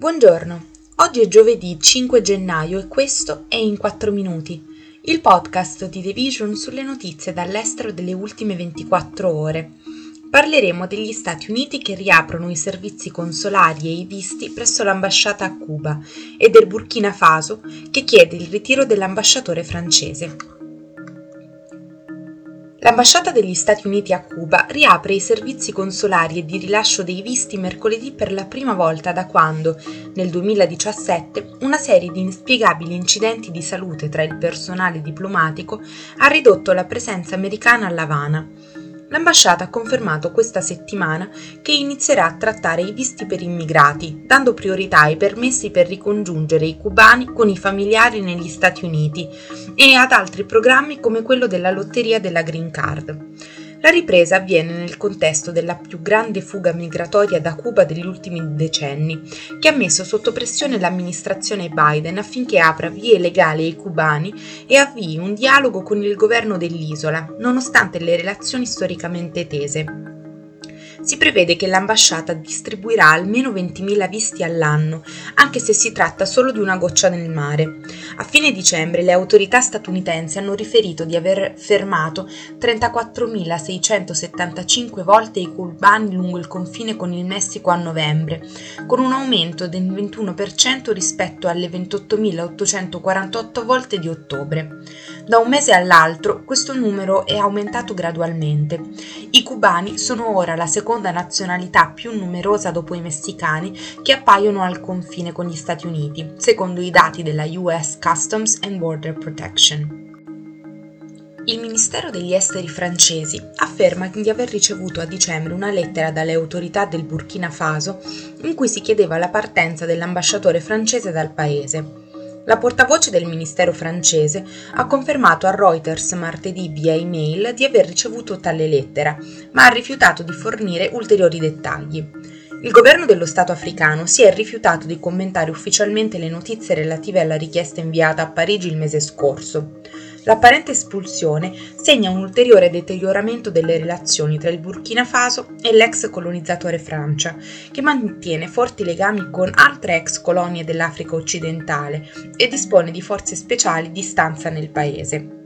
Buongiorno, oggi è giovedì 5 gennaio e questo è In 4 Minuti, il podcast di The Vision sulle notizie dall'estero delle ultime 24 ore. Parleremo degli Stati Uniti che riaprono i servizi consolari e i visti presso l'ambasciata a Cuba e del Burkina Faso che chiede il ritiro dell'ambasciatore francese. L'ambasciata degli Stati Uniti a Cuba riapre i servizi consolari e di rilascio dei visti mercoledì per la prima volta da quando, nel 2017, una serie di inspiegabili incidenti di salute tra il personale diplomatico ha ridotto la presenza americana a La Habana L'ambasciata ha confermato questa settimana che inizierà a trattare i visti per immigrati, dando priorità ai permessi per ricongiungere i cubani con i familiari negli Stati Uniti e ad altri programmi come quello della lotteria della Green Card. La ripresa avviene nel contesto della più grande fuga migratoria da Cuba degli ultimi decenni, che ha messo sotto pressione l'amministrazione Biden affinché apra vie legali ai cubani e avvii un dialogo con il governo dell'isola, nonostante le relazioni storicamente tese si prevede che l'ambasciata distribuirà almeno 20.000 visti all'anno, anche se si tratta solo di una goccia nel mare. A fine dicembre le autorità statunitensi hanno riferito di aver fermato 34.675 volte i cubani lungo il confine con il Messico a novembre, con un aumento del 21% rispetto alle 28.848 volte di ottobre. Da un mese all'altro questo numero è aumentato gradualmente. I cubani sono ora la seconda seconda nazionalità più numerosa dopo i messicani che appaiono al confine con gli Stati Uniti, secondo i dati della US Customs and Border Protection. Il Ministero degli Esteri francesi afferma di aver ricevuto a dicembre una lettera dalle autorità del Burkina Faso in cui si chiedeva la partenza dell'ambasciatore francese dal paese. La portavoce del Ministero francese ha confermato a Reuters martedì via email di aver ricevuto tale lettera, ma ha rifiutato di fornire ulteriori dettagli. Il governo dello Stato africano si è rifiutato di commentare ufficialmente le notizie relative alla richiesta inviata a Parigi il mese scorso. L'apparente espulsione segna un ulteriore deterioramento delle relazioni tra il Burkina Faso e l'ex colonizzatore Francia, che mantiene forti legami con altre ex colonie dell'Africa occidentale e dispone di forze speciali di stanza nel paese.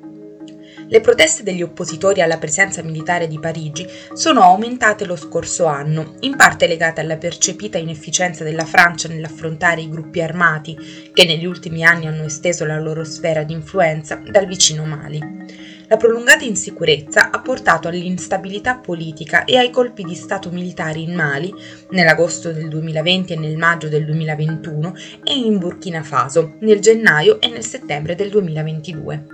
Le proteste degli oppositori alla presenza militare di Parigi sono aumentate lo scorso anno, in parte legate alla percepita inefficienza della Francia nell'affrontare i gruppi armati che negli ultimi anni hanno esteso la loro sfera di influenza dal vicino Mali. La prolungata insicurezza ha portato all'instabilità politica e ai colpi di Stato militari in Mali, nell'agosto del 2020 e nel maggio del 2021, e in Burkina Faso, nel gennaio e nel settembre del 2022.